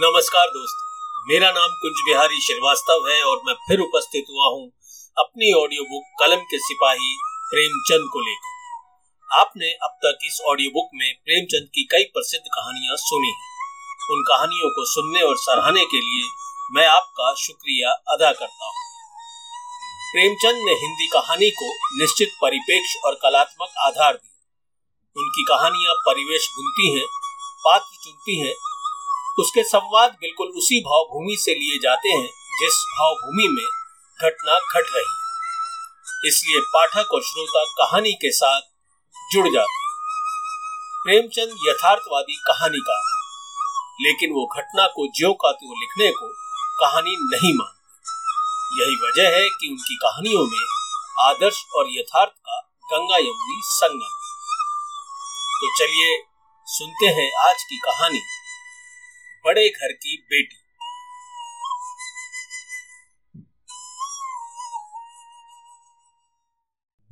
नमस्कार दोस्तों, मेरा नाम कुंज बिहारी श्रीवास्तव है और मैं फिर उपस्थित हुआ हूँ अपनी ऑडियो बुक कलम के सिपाही प्रेमचंद को लेकर। आपने अब तक इस ऑडियो बुक में प्रेमचंद की कई प्रसिद्ध कहानियाँ सुनी हैं। उन कहानियों को सुनने और सराहने के लिए मैं आपका शुक्रिया अदा करता हूँ। प्रेमचंद ने हिंदी कहानी को निश्चित परिपेक्ष और कलात्मक आधार दिया। उनकी कहानियाँ परिवेश बुनती हैं, पात्र चुनती हैं उसके संवाद बिल्कुल उसी भावभूमि से लिए जाते हैं, जिस भावभूमि में घटना घट गट रही इसलिए पाठक और श्रोता कहानी के साथ जुड़ जाते हैं। प्रेमचंद यथार्थवादी कहानीकार है, लेकिन वो घटना को ज्यो का त्यों लिखने को कहानी नहीं मानते। यही वजह है कि उनकी कहानियों में आदर्श और यथार्थ का गंगा यमुनी संगम तो चलिए सुनते हैं आज की कहानी। बड़े घर की बेटी।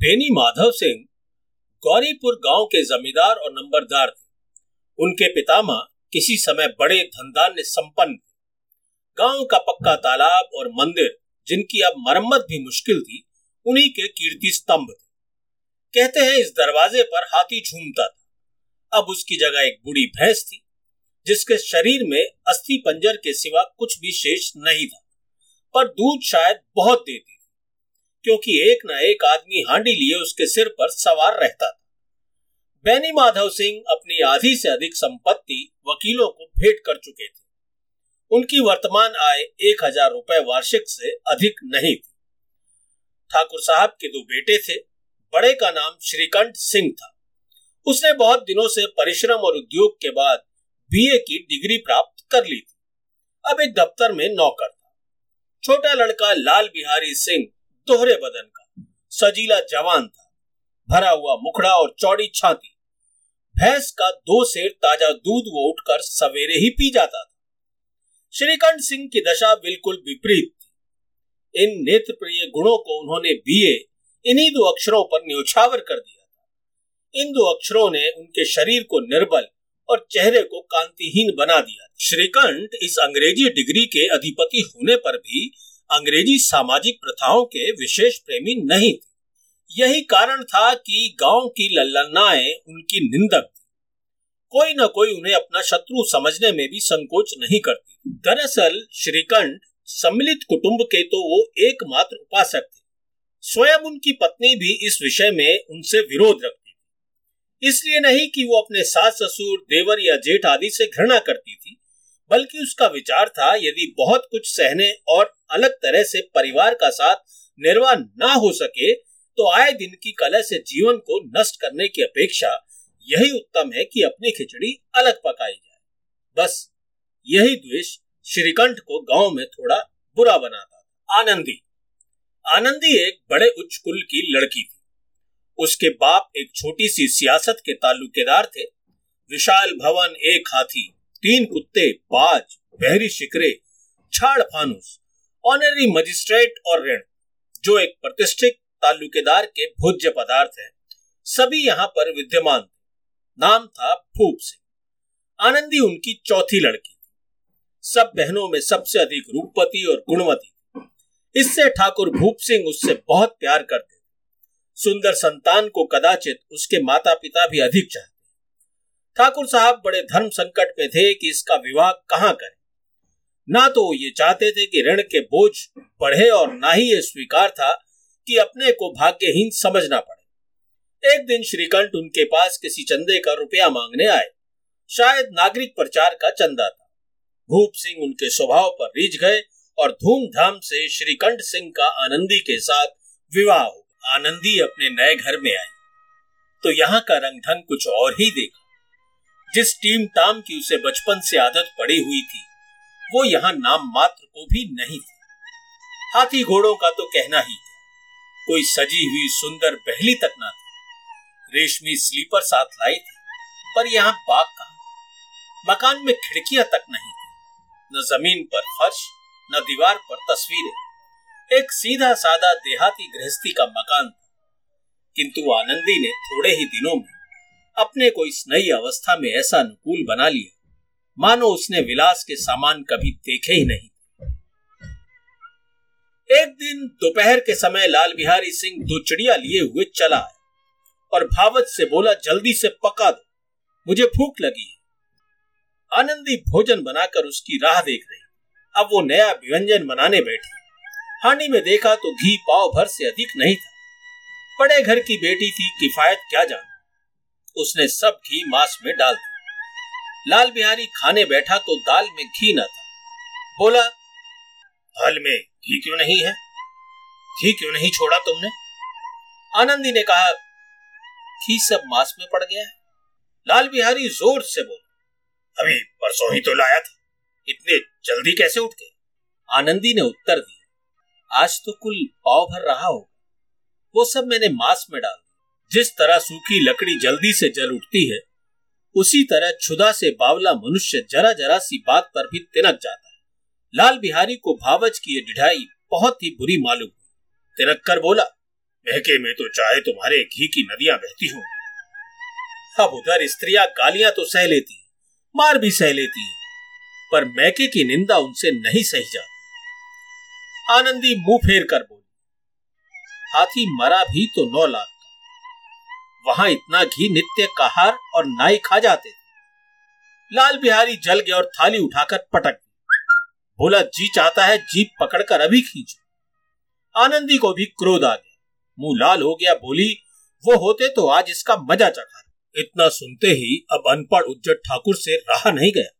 बेनी माधव सिंह गौरीपुर गाँव के जमींदार और नंबरदार थे। उनके पितामा किसी समय बड़े धनदान्य संपन्न थे। गाँव का पक्का तालाब और मंदिर, जिनकी अब मरम्मत भी मुश्किल थी, उन्हीं के कीर्ति स्तंभ थे। कहते हैं इस दरवाजे पर हाथी झूमता था। अब उसकी जगह एक बुढ़ी भैंस थी। जिसके शरीर में अस्थि पंजर के सिवा कुछ भी शेष नहीं था, पर दूध शायद बहुत देती थी, क्योंकि एक न एक आदमी हांडी लिए उसके सिर पर सवार रहता था। बैनी माधव सिंह अपनी आधी से अधिक संपत्ति वकीलों को भेंट कर चुके थे। उनकी वर्तमान आय एक हज़ार रुपए वार्षिक से अधिक नहीं थी। ठाकुर साहब के दो बेटे थे, बड़े का नाम श्रीकंठ सिंह था। उसने बहुत दिनों से परिश्रम और उद्योग के बाद बीए की डिग्री प्राप्त कर ली थी। अब एक दफ्तर में नौकर था। छोटा लड़का लाल बिहारी सिंह, दोहरे बदन का, सजीला जवान था। भरा हुआ मुखड़ा और चौड़ी छाती। भैंस का दो सेर ताज़ा दूध वो उठकर सवेरे ही पी जाता था। श्रीकंठ सिंह की दशा बिल्कुल विपरीत थी। इन नेत्र प्रिय गुणों को उन्होंने बीए, इन्हीं दो अक्षरों पर न्यौछावर कर दिया था। इन दो अक्षरों ने उनके शरीर को निर्बल और चेहरे को कांतिहीन बना दिया। श्रीकंठ इस अंग्रेज़ी डिग्री के अधिपति होने पर भी अंग्रेज़ी सामाजिक प्रथाओं के विशेष प्रेमी नहीं थे। यही कारण था कि गाँव की लल्लनाएँ उनकी निंदक थी। कोई न कोई उन्हें अपना शत्रु समझने में भी संकोच नहीं करती। दरअसल श्रीकंठ सम्मिलित कुटुंब के तो वो एकमात्र उपासक थे। स्वयं उनकी पत्नी भी इस विषय में उनसे विरोध रखती थी इसलिए नहीं कि वो अपने सास ससुर, देवर या जेठ आदि से घृणा करती थी, बल्कि उसका विचार था यदि बहुत कुछ सहने और अलग तरह से परिवार का साथ निर्वाह न हो सके तो आए दिन की कला से जीवन को नष्ट करने की अपेक्षा यही उत्तम है कि अपनी खिचड़ी अलग पकाई जाए। बस यही द्वेष श्रीकंठ को गाँव में थोड़ा बुरा बनाता आनंदी। आनंदी एक बड़े उच्च कुल की लड़की थी। उसके बाप एक छोटी सी सियासत के ताल्लुकेदार थे। विशाल भवन एक हाथी, तीन कुत्ते बाज बहरी शिकरे, छाड़ फानुस ऑनरी मजिस्ट्रेट और ऋण, जो एक प्रतिष्ठित ताल्लुकेदार के भोज्य पदार्थ है। सभी यहाँ पर विद्यमान थे। नाम था फूप सिंह। आनंदी उनकी चौथी लड़की सब बहनों में सबसे अधिक रूपवती और गुणवती इससे ठाकुर भूप सिंह उससे बहुत प्यार करते सुंदर संतान को कदाचित उसके माता पिता भी अधिक चाहते ठाकुर साहब बड़े धर्म संकट में थे कि इसका विवाह कहाँ करें। ना तो ये चाहते थे कि ऋण के बोझ बढ़े और ना ही ये स्वीकार था कि अपने को भाग्यहीन समझना पड़े। एक दिन श्रीकंठ उनके पास किसी चंदे का रुपया मांगने आए। शायद नागरिक प्रचार का चंदा था। भूप सिंह उनके स्वभाव पर रीझ गए और धूमधाम से श्रीकंठ सिंह का आनंदी के साथ विवाह हो आनंदी अपने नए घर में आई। तो यहाँ का रंग ढंग कुछ और ही देखा। जिस टीम टाम की उसे बचपन से आदत पड़ी हुई थी, वो यहाँ नाम मात्र को भी नहीं थी। हाथी घोड़ों का तो कहना ही था, कोई सजी हुई सुंदर बहली तक ना थी। रेशमी स्लीपर साथ लाई थी, पर यहाँ बाग कहा? मकान में खिड़कियाँ तक नहीं थी। न ज़मीन पर फर्श, न दीवार पर तस्वीरें। एक सीधा सादा देहाती गृहस्थी का मकान था। किंतु आनंदी ने थोड़े ही दिनों में अपने को इस नई अवस्था में ऐसा अनुकूल बना लिया। मानो उसने विलास के सामान कभी देखे ही नहीं। एक दिन दोपहर के समय लाल बिहारी सिंह दो चिड़िया लिए हुए चला आया और भावत से बोला, जल्दी से पका दो। मुझे भूख लगी आनंदी भोजन बनाकर उसकी राह देख रही। अब वो नया व्यंजन बनाने बैठी। हांडी में देखा तो घी पाव भर से अधिक नहीं था। बड़े घर की बेटी थी किफायत क्या जान? उसने सब घी मांस में डाल दिया। लाल बिहारी खाने बैठा तो दाल में घी न था। बोला हल में घी क्यों नहीं है? घी क्यों नहीं छोड़ा तुमने? आनंदी ने कहा, घी सब मांस में पड़ गया है। लाल बिहारी ज़ोर से बोला, अभी परसों ही तो लाया था। इतने जल्दी कैसे उठ गए? आनंदी ने उत्तर दिया आज तो कुल पाव भर रहा होगा। वो सब मैंने मांस में डाल जिस तरह सूखी लकड़ी जल्दी से जल उठती है, उसी तरह छुदा से बावला मनुष्य जरा जरा सी बात पर भी तिनक जाता है। लाल बिहारी को भावच की यह डिढ़ाई बहुत ही बुरी मालूम हुई। तिनक कर बोला, महके में तो चाहे तुम्हारे घी की नदियाँ बहती हो। अब उधर स्त्रियाँ गालियाँ तो सह लेती मार भी सह लेती है। पर मैके की निंदा उनसे नहीं सही जाती। आनंदी मुँह फेर कर बोली, हाथी मरा भी तो नौ लाख का। वहाँ इतना घी नित्य कहार और नाई खा जाते थे। लाल बिहारी जल गया और थाली उठाकर पटक बोला जी चाहता है जीप पकड़कर अभी खींचो। आनंदी को भी क्रोध आ गया। मुँह लाल हो गया, बोली, वो होते तो आज इसका मज़ा चखा इतना सुनते ही अब अनपढ़ उज्जट ठाकुर से रहा नहीं गया।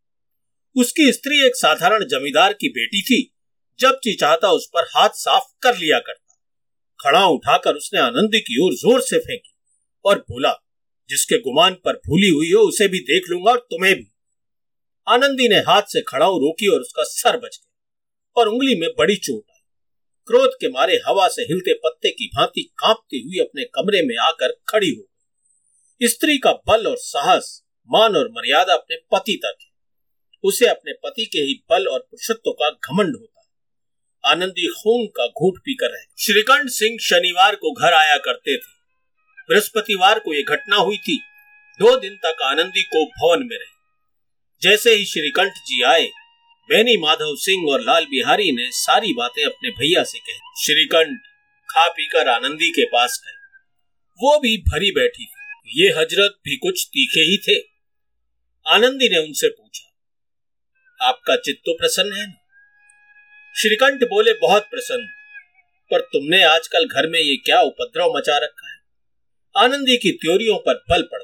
उसकी स्त्री एक साधारण जमींदार की बेटी थी। जब ची चाहता उस पर हाथ साफ़ कर लिया करता। खड़ा उठाकर उसने आनंदी की ओर ज़ोर से फेंकी और बोला, जिसके गुमान पर भूली हुई हो उसे भी देख लूँगा और तुम्हें भी। आनंदी ने हाथ से खड़ाऊ रोकी और उसका सर बच गया और उंगली में बड़ी चोट आई। क्रोध के मारे हवा से हिलते पत्ते की भांति कांपती हुई अपने कमरे में आकर खड़ी हो गई। स्त्री का बल और साहस, मान और मर्यादा अपने पति तक है। उसे अपने पति के ही बल और पुरुषत्व का घमंड होता आनंदी खून का घूट पीकर रहे। श्रीकंठ सिंह शनिवार को घर आया करते थे। बृहस्पतिवार को यह घटना हुई थी। दो दिन तक आनंदी को भवन में रहे। जैसे ही श्रीकंठ जी आए, बेनी माधव सिंह और लाल बिहारी ने सारी बातें अपने भैया से कही। श्रीकंठ खा पीकर आनंदी के पास गए। वो भी भरी बैठी थी। ये हज़रत भी कुछ तीखे ही थे। आनंदी ने उनसे पूछा, आपका चित्त तो प्रसन्न है ना? श्रीकंठ बोले, बहुत प्रसन्न। पर तुमने आजकल घर में ये क्या उपद्रव मचा रखा है? आनंदी की त्योरियों पर बल पड़।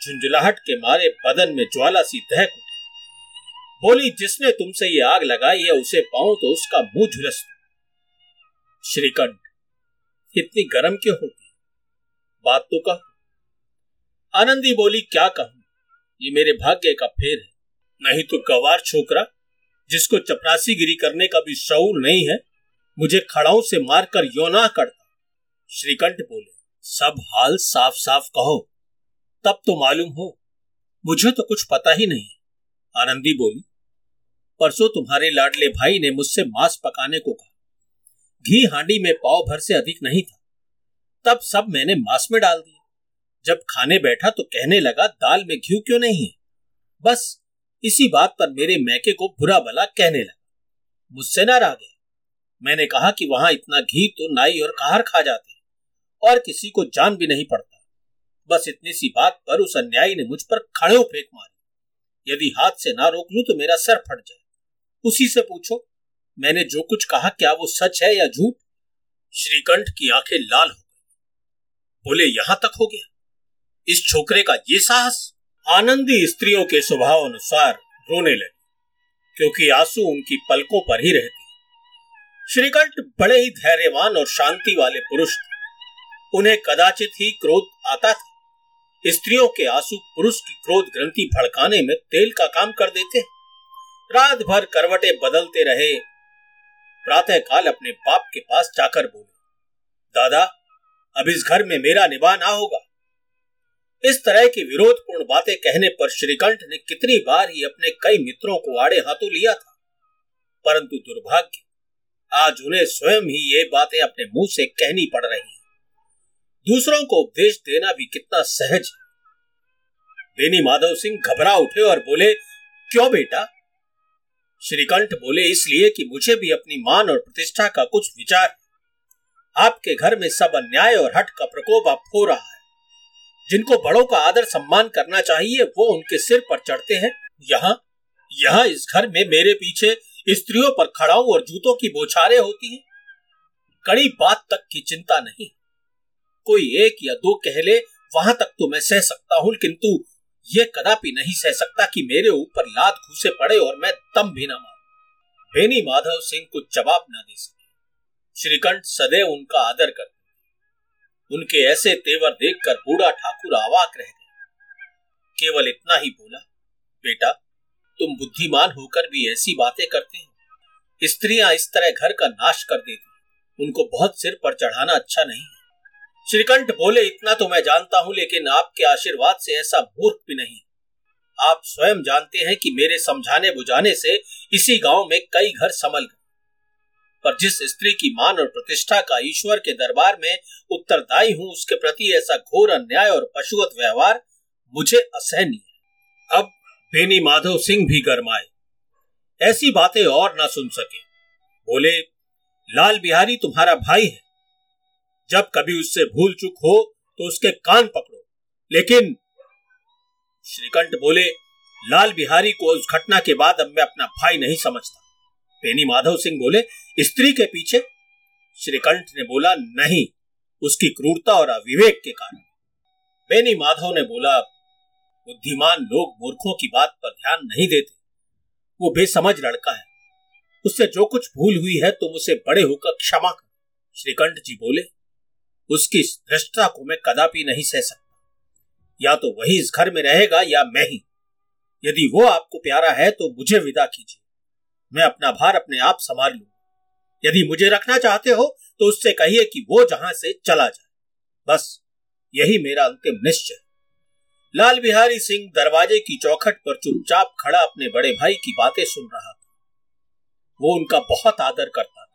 झुंझुलाहट के मारे बदन में ज्वाला सी दहक उठी। बोली, जिसने तुमसे ये आग लगाई है, उसे पाऊँ तो उसका मुँह झुलस श्रीकंठ, इतनी गर्म क्यों होती बात तो कह। आनंदी बोली, क्या कहूँ? ये मेरे भाग्य का फेर है। नहीं तो गवार छोकरा जिसको चपरासी गिरी करने का भी शौर नहीं है, मुझे खड़ाऊ से मारकर योना करता। श्रीकंठ बोले, सब हाल साफ़ साफ़ कहो, तब तो मालूम हो, मुझे तो कुछ पता ही नहीं। आनंदी बोली, परसों तुम्हारे लाडले भाई ने मुझसे मांस पकाने को कहा। घी हांडी में पाव भर से अधिक नहीं था। तब सब मैंने मांस में डाल दिया। जब खाने बैठा तो कहने लगा, दाल में घी क्यों नहीं है? बस इसी बात पर मेरे मैके को बुरा भला कहने लगा। मुझसे ना रह गया मैंने कहा कि वहाँ इतना घी तो नाई और कहार खा जाते हैं, और किसी को जान भी नहीं पड़ता। बस इतनी सी बात पर उस अन्यायी ने मुझ पर खड़े फेंक मारी। यदि हाथ से ना रोक लू तो मेरा सर फट जाए। उसी से पूछो, मैंने जो कुछ कहा क्या वो सच है या झूठ? श्रीकंठ की आँखें लाल हो गई। बोले, यहाँ तक हो गया। इस छोकरे का ये साहस आनंदी स्त्रियों के स्वभाव अनुसार रोने लगी, क्योंकि आँसू उनकी पलकों पर ही रहते श्रीकंठ बड़े ही धैर्यवान और शांति वाले पुरुष थे। उन्हें कदाचित ही क्रोध आता था। स्त्रियों के आँसू पुरुष की क्रोध ग्रंथि भड़काने में तेल का काम कर देते रात भर करवटे बदलते रहे। प्रातः काल अपने बाप के पास जाकर बोले, दादा, अब इस घर में मेरा निभा ना होगा। इस तरह की विरोधपूर्ण बातें कहने पर श्रीकंठ ने कितनी बार ही अपने कई मित्रों को आड़े हाथों लिया था। परंतु दुर्भाग्य, आज उन्हें स्वयं ही ये बातें अपने मुँह से कहनी पड़ रही है। दूसरों को उपदेश देना भी कितना सहज है। बेनी माधव सिंह घबरा उठे और बोले, क्यों बेटा? श्रीकंठ बोले, इसलिए कि मुझे भी अपनी मान और प्रतिष्ठा का कुछ विचार है। आपके घर में सब अन्याय और हट का प्रकोप आप हो रहा है। जिनको बड़ों का आदर सम्मान करना चाहिए, वो उनके सिर पर चढ़ते हैं। यहाँ यहाँ इस घर में मेरे पीछे स्त्रियों पर खड़ाऊ और जूतों की बोछारे होती हैं। कड़ी बात तक की चिंता नहीं। कोई एक या दो कहले, वहाँ तक तो मैं सह सकता हूँ, किंतु ये कदापि नहीं सह सकता कि मेरे ऊपर लाद घुसे पड़े और मैं दम भी ना मारू। बेनी माधव सिंह कुछ जवाब न दे सके। श्रीकंठ सदैव उनका आदर करते उनके ऐसे तेवर देखकर बूढ़ा ठाकुर आवाक रह गए केवल इतना ही बोला, बेटा, तुम बुद्धिमान होकर भी ऐसी बातें करते हो। स्त्रियाँ इस तरह घर का नाश कर देती उनको बहुत सिर पर चढ़ाना अच्छा नहीं है। श्रीकंठ बोले, इतना तो मैं जानता हूँ, लेकिन आपके आशीर्वाद से ऐसा मूर्ख भी नहीं। आप स्वयं जानते हैं कि मेरे समझाने बुझाने से इसी गाँव में कई घर संभल गए। पर जिस स्त्री की मान और प्रतिष्ठा का ईश्वर के दरबार में उत्तरदायी हूँ, उसके प्रति ऐसा घोर अन्याय और पशुवत व्यवहार मुझे असहनीय है। अब बेनी माधव सिंह भी गरमाए। ऐसी बातें और ना सुन सके। बोले, लाल बिहारी तुम्हारा भाई है। जब कभी उससे भूल चूक हो तो उसके कान पकड़ो। लेकिन, श्रीकंठ बोले, लाल बिहारी को उस घटना के बाद अब मैं अपना भाई नहीं समझता। पेनी माधव सिंह बोले, स्त्री के पीछे? श्रीकंठ ने बोला, नहीं, उसकी क्रूरता और अविवेक के कारण। बेनी माधव ने बोला, बुद्धिमान लोग मूर्खों की बात पर ध्यान नहीं देते। वो बेसमझ लड़का है। उससे जो कुछ भूल हुई है, तुम उसे बड़े होकर क्षमा कर। श्रीकंठ जी बोले, उसकी धृष्टता को मैं कदापि नहीं सह सकता। या तो वही इस घर में रहेगा या मैं ही। यदि वो आपको प्यारा है तो मुझे विदा कीजिए। मैं अपना भार अपने आप संभाल लू यदि मुझे रखना चाहते हो तो उससे कहिए कि वो जहाँ से चला जाए। बस, यही मेरा अंतिम निश्चय। लाल बिहारी सिंह दरवाजे की चौखट पर चुपचाप खड़ा अपने बड़े भाई की बातें सुन रहा था। वो उनका बहुत आदर करता था।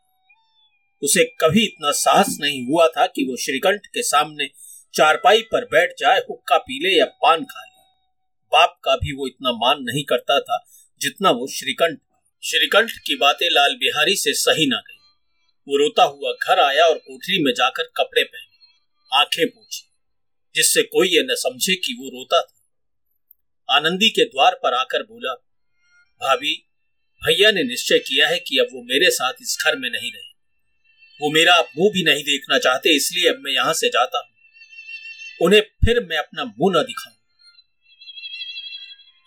उसे कभी इतना साहस नहीं हुआ था कि वो श्रीकंठ के सामने चारपाई पर बैठ जाए, हुक्का पी ले या पान खा ले। बाप का भी वो इतना मान नहीं करता था जितना वो श्रीकंठ श्रीकंठ की बातें लाल बिहारी से सही ना गई। वो रोता हुआ घर आया और कोठरी में जाकर कपड़े पहने। आँखें पूछी, जिससे कोई ये न समझे कि वो रोता था। आनंदी के द्वार पर आकर बोला, भाभी, भैया ने निश्चय किया है कि अब वो मेरे साथ इस घर में नहीं रहे। वो मेरा मुँह भी नहीं देखना चाहते, इसलिए अब मैं यहाँ से जाता हूँ। उन्हें फिर मैं अपना मुँह न दिखाऊँ।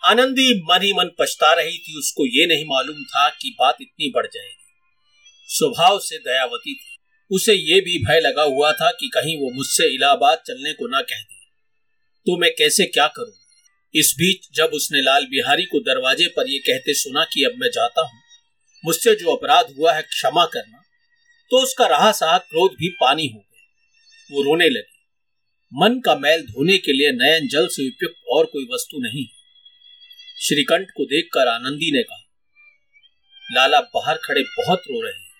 आनंदी मन ही मन पछता रही थी। उसको ये नहीं मालूम था कि बात इतनी बढ़ जाएगी। स्वभाव से दयावती थी। उसे ये भी भय लगा हुआ था कि कहीं वो मुझसे इलाहाबाद चलने को ना कह दे। तो मैं कैसे क्या करूँ? इस बीच जब उसने लाल बिहारी को दरवाजे पर यह कहते सुना कि अब मैं जाता हूँ, मुझसे जो अपराध हुआ है क्षमा करना तो उसका रहा सहा क्रोध भी पानी हो गया। वो रोने लगी। मन का मैल धोने के लिए नयन जल से उपयुक्त और कोई वस्तु नहीं श्रीकंठ को देखकर आनंदी ने कहा, लाला, बाहर खड़े बहुत रो रहे हैं।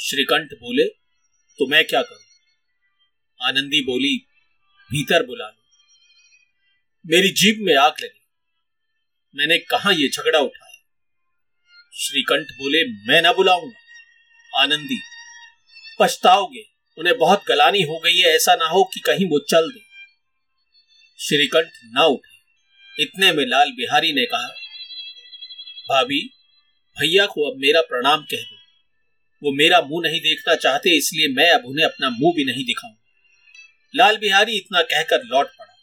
श्रीकंठ बोले तो मैं क्या करूँ? आनंदी बोली, भीतर बुला लो। मेरी जीप में आग लगी। मैंने कहा यह झगड़ा उठाया? श्रीकंठ बोले, मैं ना बुलाऊँगा। आनंदी, पछताओगे। उन्हें बहुत गलानी हो गई है, ऐसा ना हो कि कहीं वो चल दे। श्रीकंठ ना उठे। इतने में लाल बिहारी ने कहा, भाभी, भैया को अब मेरा प्रणाम कह दो। वो मेरा मुँह नहीं देखना चाहते, इसलिए मैं अब उन्हें अपना मुँह भी नहीं दिखाऊँगा लाल बिहारी इतना कहकर लौट पड़ा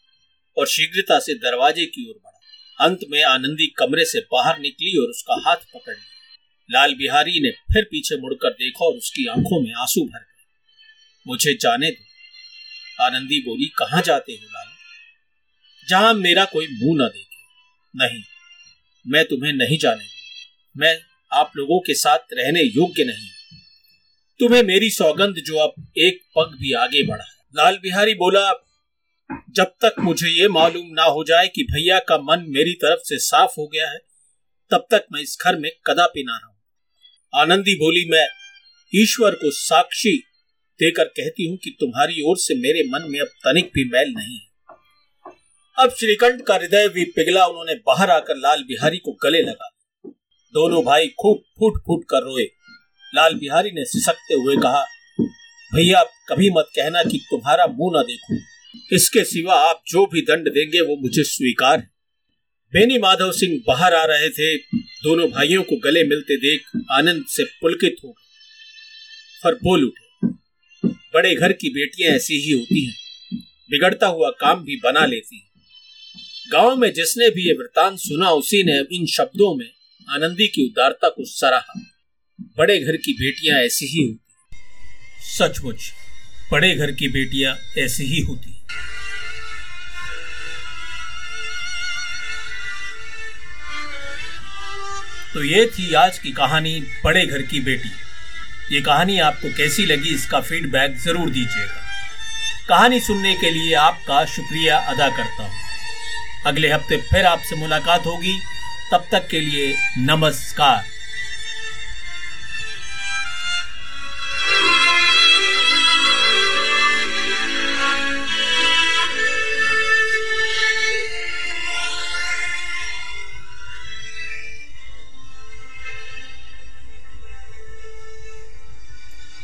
और शीघ्रता से दरवाजे की ओर बढ़ा। अंत में आनंदी कमरे से बाहर निकली और उसका हाथ पकड़ लिया। लाल बिहारी ने फिर पीछे मुड़कर देखा और उसकी आँखों में आँसू भर गए। मुझे जाने दो। आनंदी बोली, कहाँ जाते हो लाल जहाँ मेरा कोई मुँह न देखे। नहीं, मैं तुम्हें नहीं जाने मैं आप लोगों के साथ रहने योग्य नहीं। तुम्हें मेरी सौगंध जो अब एक पग भी आगे बढ़ा लाल बिहारी बोला, जब तक मुझे ये मालूम ना हो जाए कि भैया का मन मेरी तरफ़ से साफ़ हो गया है, तब तक मैं इस घर में कदापि ना रहूँ। आनंदी बोली, मैं ईश्वर को साक्षी देकर कहती हूँ कि तुम्हारी ओर से मेरे मन में अब तनिक भी मैल नहीं है। अब श्रीकंठ का हृदय भी पिघला, उन्होंने बाहर आकर लाल बिहारी को गले लगा। दोनों भाई खूब फूट फूट कर रोए। लाल बिहारी ने सिसकते हुए कहा, भैया कभी मत कहना कि तुम्हारा मुँह ना देखूँ। इसके सिवा आप जो भी दंड देंगे, वो मुझे स्वीकार है। बेनी माधव सिंह बाहर आ रहे थे। दोनों भाइयों को गले मिलते देख आनंद से पुलकित हो और बोल उठे। बड़े घर की बेटियाँ ऐसी ही होती हैं। बिगड़ता हुआ काम भी बना लेती हैं। गाँव में जिसने भी ये वृतांत सुना, उसी ने इन शब्दों में आनंदी की उदारता को सराहा। बड़े घर की बेटियाँ ऐसी ही होती सचमुच, बड़े घर की बेटियाँ ऐसी ही होती तो ये थी आज की कहानी, बड़े घर की बेटी। ये कहानी आपको कैसी लगी, इसका फीडबैक ज़रूर दीजिएगा। कहानी सुनने के लिए आपका शुक्रिया अदा करता हूँ। अगले हफ़्ते फिर आपसे मुलाकात होगी। तब तक के लिए नमस्कार।